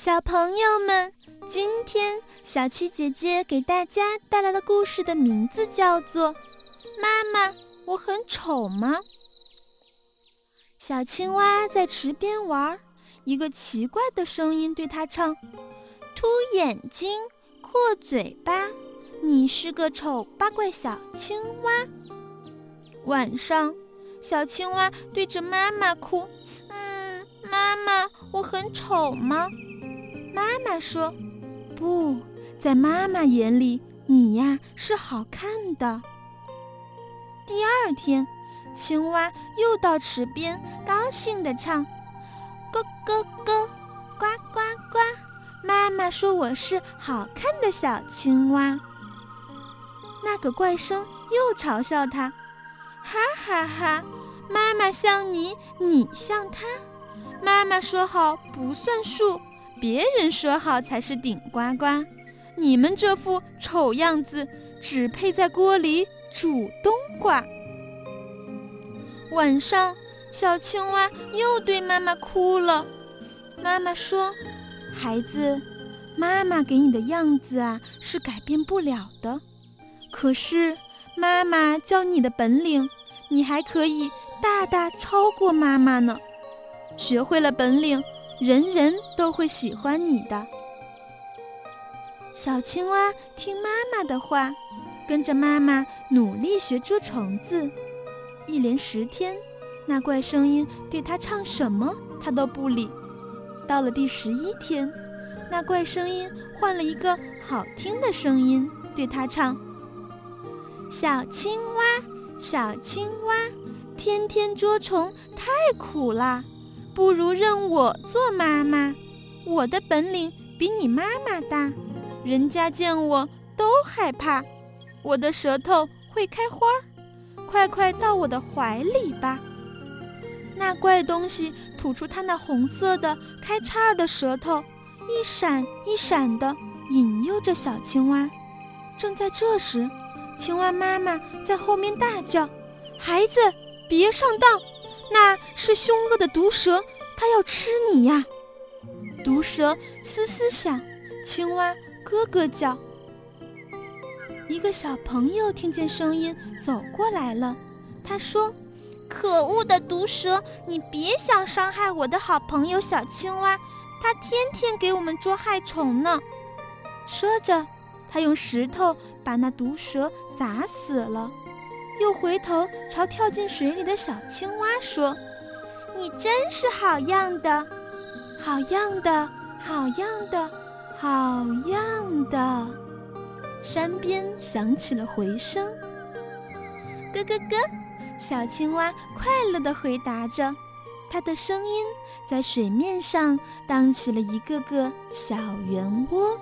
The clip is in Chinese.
小朋友们，今天小七姐姐给大家带来的故事的名字叫做《妈妈，我很丑吗》。小青蛙在池边玩，一个奇怪的声音对它唱：“凸眼睛，阔嘴巴，你是个丑八怪小青蛙。”晚上，小青蛙对着妈妈哭：“嗯，妈妈，我很丑吗？”妈妈说：“不在妈妈眼里，你呀是好看的。”第二天，青蛙又到池边，高兴地唱：“咯咯咯，呱呱呱！”妈妈说：“我是好看的小青蛙。”那个怪声又嘲笑他：“哈哈哈！妈妈像你，你像他。妈妈说好不算数。”别人说好才是顶呱呱，你们这副丑样子只配在锅里煮冬瓜。晚上，小青蛙又对妈妈哭了。妈妈说：“孩子，妈妈给你的样子啊是改变不了的，可是妈妈教你的本领，你还可以大大超过妈妈呢。学会了本领。”人人都会喜欢你的。小青蛙听妈妈的话，跟着妈妈努力学捉虫子。一连十天，那怪声音对它唱什么，它都不理。到了第十一天，那怪声音换了一个好听的声音对它唱：“小青蛙，小青蛙，天天捉虫太苦啦。”不如认我做妈妈，我的本领比你妈妈大，人家见我都害怕。我的舌头会开花儿，快快到我的怀里吧。那怪东西吐出它那红色的开叉的舌头，一闪一闪的引诱着小青蛙。正在这时，青蛙妈妈在后面大叫：“孩子，别上当！”那是凶恶的毒蛇，它要吃你呀！毒蛇嘶嘶响，青蛙咯咯叫。一个小朋友听见声音走过来了，他说：“可恶的毒蛇，你别想伤害我的好朋友小青蛙，它天天给我们捉害虫呢。”说着，他用石头把那毒蛇砸死了。又回头朝跳进水里的小青蛙说：“你真是好样的，好样的，好样的，好样的！”山边响起了回声，“咯咯咯！”小青蛙快乐地回答着，它的声音在水面上荡起了一个个小圆窝。